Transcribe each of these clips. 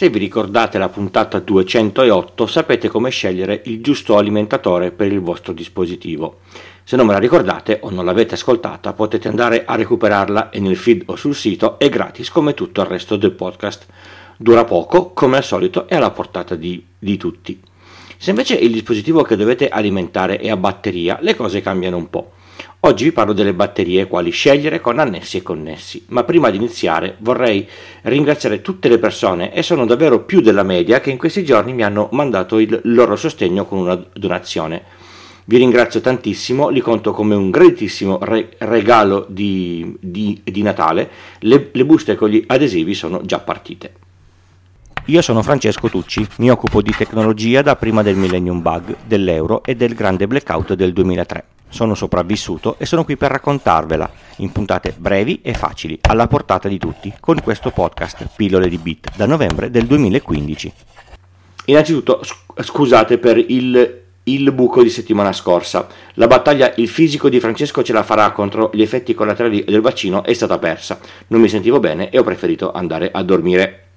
Se vi ricordate la puntata 208 sapete come scegliere il giusto alimentatore per il vostro dispositivo. Se non me la ricordate o non l'avete ascoltata potete andare a recuperarla nel feed o sul sito è gratis come tutto il resto del podcast. Dura poco, come al solito è alla portata di, di tutti. Se invece il dispositivo che dovete alimentare è a batteria, le cose cambiano un po'. Oggi vi parlo delle batterie quali scegliere con annessi e connessi, ma prima di iniziare vorrei ringraziare tutte le persone, e sono davvero più della media, che in questi giorni mi hanno mandato il loro sostegno con una donazione. Vi ringrazio tantissimo, li conto come un graditissimo re- regalo di, di, di Natale, le, le buste con gli adesivi sono già partite. Io sono Francesco Tucci, mi occupo di tecnologia da prima del Millennium Bug, dell'euro e del grande blackout del 2003 sono sopravvissuto e sono qui per raccontarvela in puntate brevi e facili, alla portata di tutti, con questo podcast Pillole di Bit da novembre del 2015. Innanzitutto scusate per il, il buco di settimana scorsa. La battaglia Il fisico di Francesco ce la farà contro gli effetti collaterali del vaccino è stata persa. Non mi sentivo bene e ho preferito andare a dormire.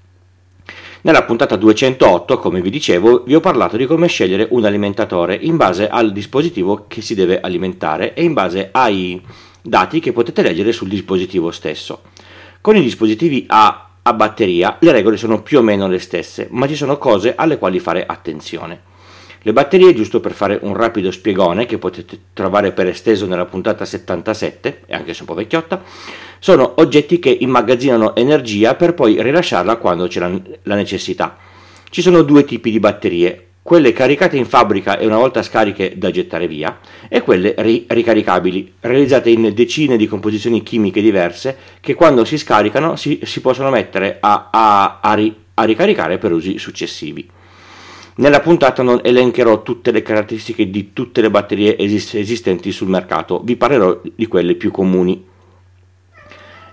Nella puntata 208, come vi dicevo, vi ho parlato di come scegliere un alimentatore in base al dispositivo che si deve alimentare e in base ai dati che potete leggere sul dispositivo stesso. Con i dispositivi a, a batteria le regole sono più o meno le stesse, ma ci sono cose alle quali fare attenzione. Le batterie, giusto per fare un rapido spiegone che potete trovare per esteso nella puntata 77, e anche se un po' vecchiotta, sono oggetti che immagazzinano energia per poi rilasciarla quando c'è la, necessità. Ci sono due tipi di batterie, quelle caricate in fabbrica e una volta scariche da gettare via, e quelle ri- ricaricabili, realizzate in decine di composizioni chimiche diverse che quando si scaricano si, si possono mettere a, a, a, ri- a ricaricare per usi successivi. Nella puntata non elencherò tutte le caratteristiche di tutte le batterie esist- esistenti sul mercato, vi parlerò di quelle più comuni.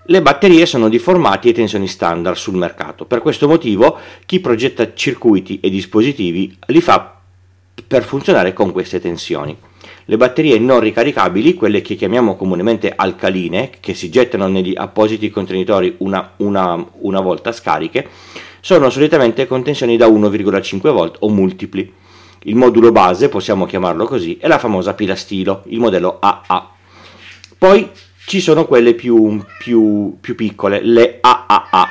Le batterie sono di formati e tensioni standard sul mercato, per questo motivo chi progetta circuiti e dispositivi li fa per funzionare con queste tensioni. Le batterie non ricaricabili, quelle che chiamiamo comunemente alcaline, che si gettano negli appositi contenitori una, una, una volta scariche, sono solitamente con tensioni da 1,5 volt o multipli. Il modulo base, possiamo chiamarlo così, è la famosa pila stilo, il modello AA. Poi ci sono quelle più, più, più piccole, le AAA,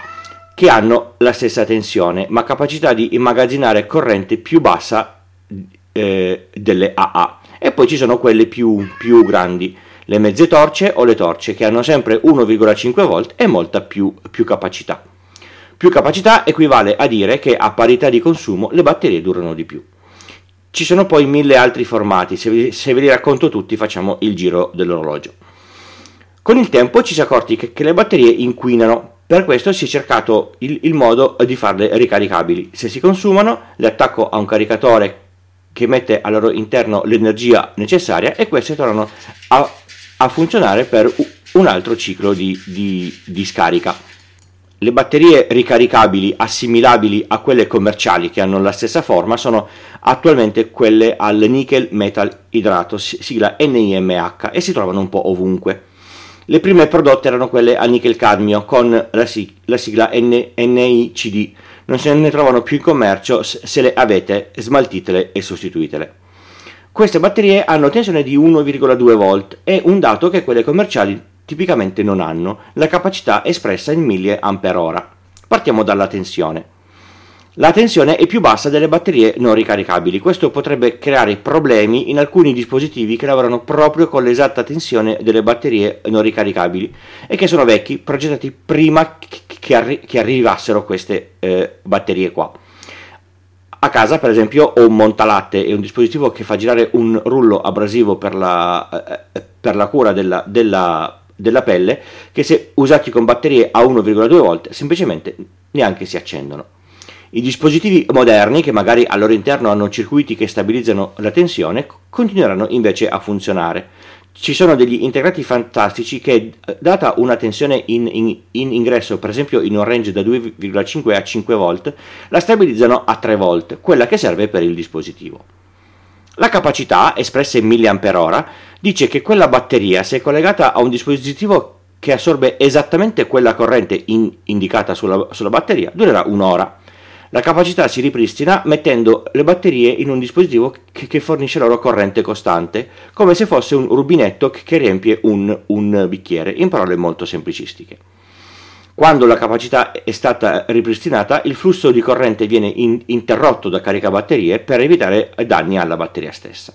che hanno la stessa tensione, ma capacità di immagazzinare corrente più bassa eh, delle AA. E poi ci sono quelle più, più grandi, le mezze torce o le torce, che hanno sempre 1,5 volt e molta più, più capacità. Più capacità equivale a dire che a parità di consumo le batterie durano di più. Ci sono poi mille altri formati, se ve, se ve li racconto tutti facciamo il giro dell'orologio. Con il tempo ci si è accorti che, che le batterie inquinano, per questo si è cercato il, il, modo di farle ricaricabili. Se si consumano, le attacco a un caricatore che mette al loro interno l'energia necessaria e queste tornano a, a funzionare per un altro ciclo di, di, di scarica. Le batterie ricaricabili assimilabili a quelle commerciali che hanno la stessa forma sono attualmente quelle al nickel metal idrato, sigla NIMH, e si trovano un po' ovunque. Le prime prodotte erano quelle al nickel cadmio con la, sig- la sigla N- NICD. Non se ne trovano più in commercio, se le avete smaltitele e sostituitele. Queste batterie hanno tensione di 1,2 volt e un dato che quelle commerciali tipicamente non hanno la capacità espressa in mAh. Partiamo dalla tensione. La tensione è più bassa delle batterie non ricaricabili, questo potrebbe creare problemi in alcuni dispositivi che lavorano proprio con l'esatta tensione delle batterie non ricaricabili e che sono vecchi, progettati prima che, arri- che arrivassero queste eh, batterie qua. A casa, per esempio, ho un montalatte e un dispositivo che fa girare un rullo abrasivo per la, eh, per la cura della, della della pelle che se usati con batterie a 1,2 volt semplicemente neanche si accendono. I dispositivi moderni, che magari al loro interno hanno circuiti che stabilizzano la tensione, continueranno invece a funzionare. Ci sono degli integrati fantastici che, data una tensione in, in, in ingresso, per esempio in un range da 2,5 a 5 volt, la stabilizzano a 3 volt, quella che serve per il dispositivo. La capacità, espressa in mAh, dice che quella batteria, se collegata a un dispositivo che assorbe esattamente quella corrente in, indicata sulla, sulla, batteria, durerà un'ora. La capacità si ripristina mettendo le batterie in un dispositivo che, che fornisce loro corrente costante, come se fosse un rubinetto che riempie un, un bicchiere, in parole molto semplicistiche. Quando la capacità è stata ripristinata, il flusso di corrente viene in, interrotto da caricabatterie per evitare danni alla batteria stessa.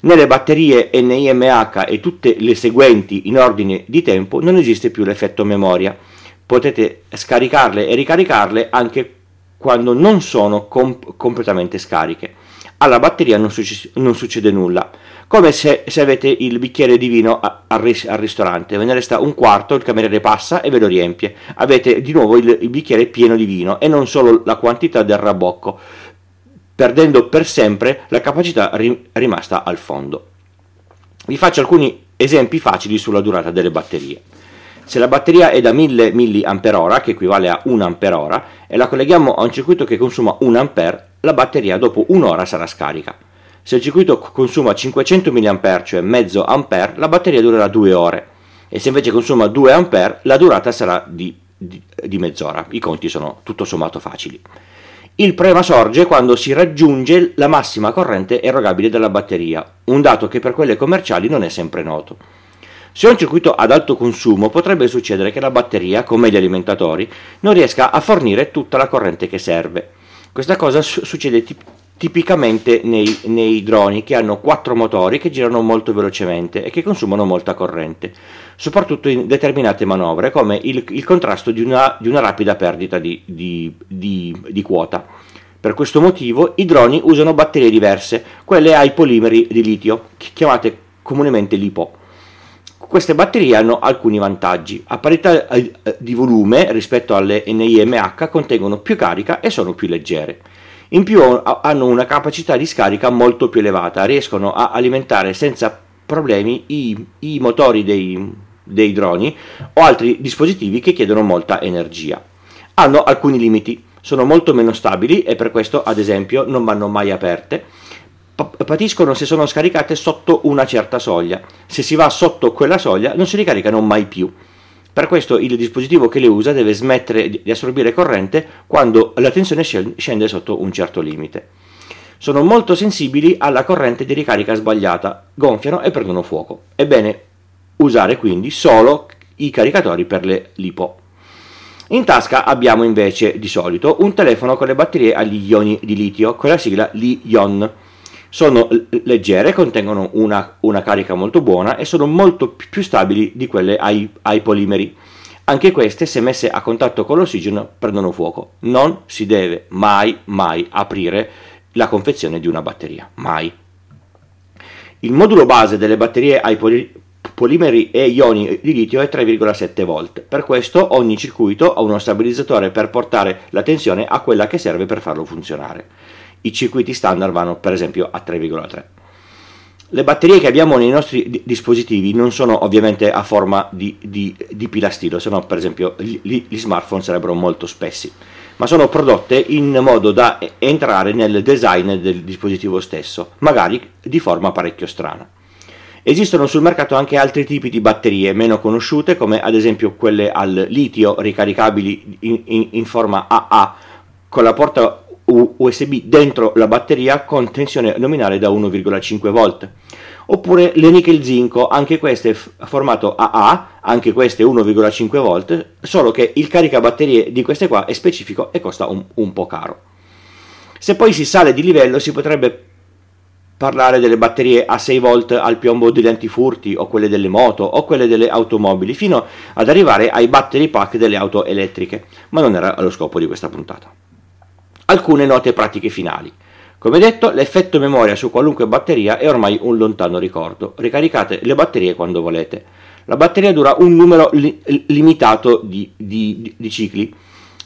Nelle batterie NIMH e tutte le seguenti in ordine di tempo non esiste più l'effetto memoria. Potete scaricarle e ricaricarle anche quando non sono comp- completamente scariche. Alla batteria non, succe- non succede nulla come se, se, avete il bicchiere di vino a, al, ris- al, ristorante, ve ne resta un quarto, il cameriere passa e ve lo riempie, avete di nuovo il, il bicchiere pieno di vino e non solo la quantità del rabocco, perdendo per sempre la capacità ri- rimasta al fondo. Vi faccio alcuni esempi facili sulla durata delle batterie. Se la batteria è da 1000 mAh, che equivale a 1 Ah, e la colleghiamo a un circuito che consuma 1 A, la batteria dopo un'ora sarà scarica. Se il circuito consuma 500 mA, cioè mezzo ampere, la batteria durerà 2 ore e se invece consuma 2 ampere, la durata sarà di, di, di mezz'ora. I conti sono tutto sommato facili. Il problema sorge quando si raggiunge la massima corrente erogabile dalla batteria, un dato che per quelle commerciali non è sempre noto. Se un circuito ad alto consumo potrebbe succedere che la batteria, come gli alimentatori, non riesca a fornire tutta la corrente che serve. Questa cosa su- succede tip- tipicamente nei, nei, droni che hanno quattro motori che girano molto velocemente e che consumano molta corrente, soprattutto in determinate manovre come il, il contrasto di una, di una, rapida perdita di, di, di, di quota. Per questo motivo i droni usano batterie diverse, quelle ai polimeri di litio, chiamate comunemente LiPo. Queste batterie hanno alcuni vantaggi. A parità eh, di volume rispetto alle NIMH contengono più carica e sono più leggere. In più hanno una capacità di scarica molto più elevata, riescono a alimentare senza problemi i, i motori dei, dei droni o altri dispositivi che chiedono molta energia. Hanno alcuni limiti, sono molto meno stabili e per questo ad esempio non vanno mai aperte. Patiscono se sono scaricate sotto una certa soglia. Se si va sotto quella soglia non si ricaricano mai più. Per questo il dispositivo che le usa deve smettere di assorbire corrente quando la tensione scende sotto un certo limite. Sono molto sensibili alla corrente di ricarica sbagliata, gonfiano e prendono fuoco. È bene usare quindi solo i caricatori per le LiPo. In tasca abbiamo invece di solito un telefono con le batterie agli ioni di litio con la sigla Li-ion sono leggere, contengono una, una, carica molto buona e sono molto più stabili di quelle ai, ai polimeri. Anche queste, se messe a contatto con l'ossigeno, prendono fuoco. Non si deve mai, mai aprire la confezione di una batteria. Mai. Il modulo base delle batterie ai poli- polimeri e ioni di litio è 3,7 volt. Per questo ogni circuito ha uno stabilizzatore per portare la tensione a quella che serve per farlo funzionare i circuiti standard vanno per esempio a 3,3. Le batterie che abbiamo nei nostri dispositivi non sono ovviamente a forma di, di, di pilastilo, se no per esempio gli, gli, smartphone sarebbero molto spessi, ma sono prodotte in modo da entrare nel design del dispositivo stesso, magari di forma parecchio strana. Esistono sul mercato anche altri tipi di batterie meno conosciute, come ad esempio quelle al litio ricaricabili in, in, in forma AA con la porta USB dentro la batteria con tensione nominale da 1,5 volt. Oppure le nickel zinco, anche queste formato AA, anche queste 1,5 volt, solo che il caricabatterie di queste qua è specifico e costa un, un po' caro. Se poi si sale di livello si potrebbe parlare delle batterie a 6 volt al piombo degli antifurti o quelle delle moto o quelle delle automobili fino ad arrivare ai battery pack delle auto elettriche, ma non era lo scopo di questa puntata alcune note pratiche finali. Come detto, l'effetto memoria su qualunque batteria è ormai un lontano ricordo. Ricaricate le batterie quando volete. La batteria dura un numero li- limitato di, di, di, cicli.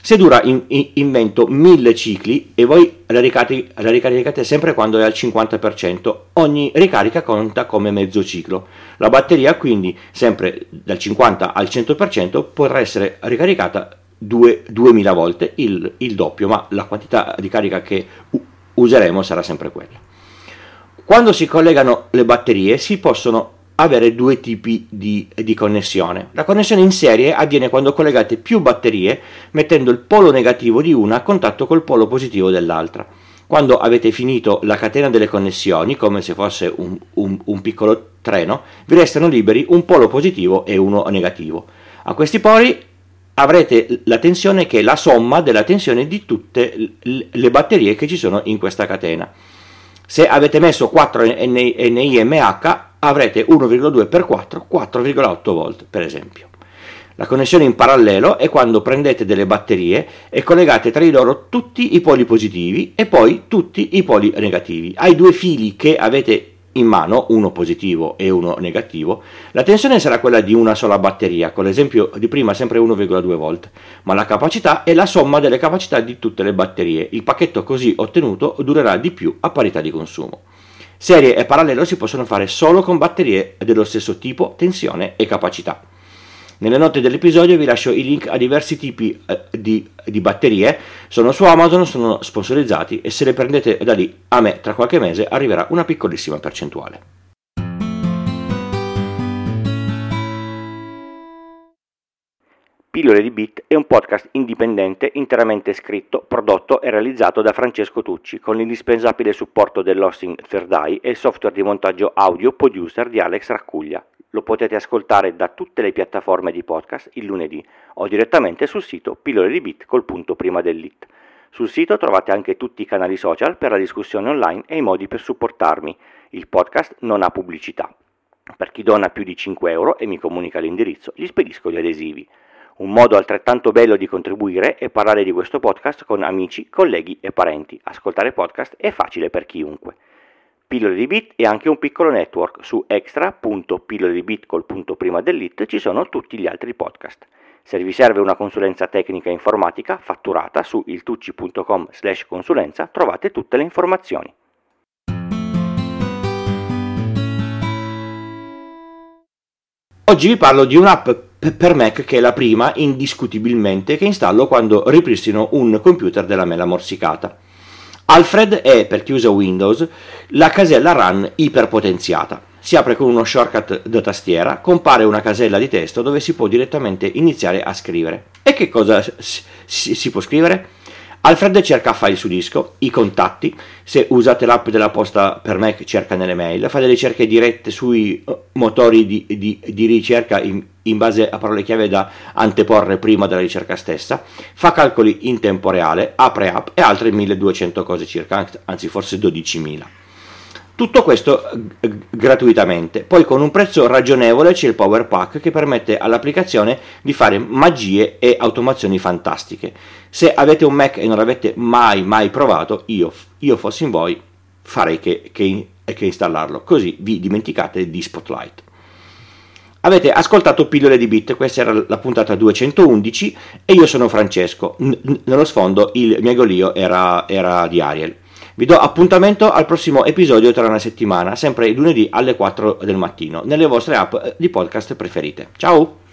Se dura in, in, vento 1000 cicli e voi la, ricarichi, la ricaricate sempre quando è al 50%, ogni ricarica conta come mezzo ciclo. La batteria quindi sempre dal 50 al 100% potrà essere ricaricata 2, 2000 volte il, il, doppio, ma la quantità di carica che useremo sarà sempre quella. Quando si collegano le batterie si possono avere due tipi di, di, connessione. La connessione in serie avviene quando collegate più batterie mettendo il polo negativo di una a contatto col polo positivo dell'altra. Quando avete finito la catena delle connessioni, come se fosse un, un, un piccolo treno, vi restano liberi un polo positivo e uno negativo. A questi poli avrete la tensione che è la somma della tensione di tutte le batterie che ci sono in questa catena. Se avete messo 4 NIMH avrete 1,2 per 4, 4,8 volt per esempio. La connessione in parallelo è quando prendete delle batterie e collegate tra di loro tutti i poli positivi e poi tutti i poli negativi. Ai due fili che avete in mano, uno positivo e uno negativo, la tensione sarà quella di una sola batteria, con l'esempio di prima sempre 1,2 volt, ma la capacità è la somma delle capacità di tutte le batterie. Il pacchetto così ottenuto durerà di più a parità di consumo. Serie e parallelo si possono fare solo con batterie dello stesso tipo, tensione e capacità. Nelle note dell'episodio vi lascio i link a diversi tipi eh, di, di, batterie, sono su Amazon, sono sponsorizzati e se le prendete da lì a me tra qualche mese arriverà una piccolissima percentuale. Pillole di Bit è un podcast indipendente interamente scritto, prodotto e realizzato da Francesco Tucci con l'indispensabile supporto dell'hosting Third Eye e il software di montaggio audio producer di Alex Raccuglia. Lo potete ascoltare da tutte le piattaforme di podcast il lunedì o direttamente sul sito pillole di bit col punto prima dell'it. Sul sito trovate anche tutti i canali social per la discussione online e i modi per supportarmi. Il podcast non ha pubblicità. Per chi dona più di 5 euro e mi comunica l'indirizzo, gli spedisco gli adesivi. Un modo altrettanto bello di contribuire è parlare di questo podcast con amici, colleghi e parenti. Ascoltare podcast è facile per chiunque. Pillole di Bit e anche un piccolo network su extra.pillole di Bit col punto prima dell'it ci sono tutti gli altri podcast. Se vi serve una consulenza tecnica informatica fatturata su iltucci.com slash consulenza trovate tutte le informazioni. Oggi vi parlo di un'app per Mac che è la prima indiscutibilmente che installo quando ripristino un computer della mela morsicata. Alfred è, per chi usa Windows, la casella run iperpotenziata. Si apre con uno shortcut da tastiera, compare una casella di testo dove si può direttamente iniziare a scrivere. E che cosa si, si può scrivere? Alfred cerca file su disco, i contatti, se usate l'app della posta per Mac cerca nelle mail, fa delle ricerche dirette sui motori di, di, di ricerca in, in, base a parole chiave da anteporre prima della ricerca stessa, fa calcoli in tempo reale, apre app e altre 1200 cose circa, anzi forse 12.000. Tutto questo gratuitamente. Poi con un prezzo ragionevole c'è il Power Pack che permette all'applicazione di fare magie e automazioni fantastiche. Se avete un Mac e non l'avete mai mai provato, io, io fossi in voi farei che, che, che installarlo, così vi dimenticate di Spotlight. Avete ascoltato Pillole di Bit, questa era la puntata 211 e io sono Francesco. Nello sfondo il mio golio era, era di Ariel. Vi do appuntamento al prossimo episodio tra una settimana, sempre lunedì alle 4 del mattino, nelle vostre app di podcast preferite. Ciao!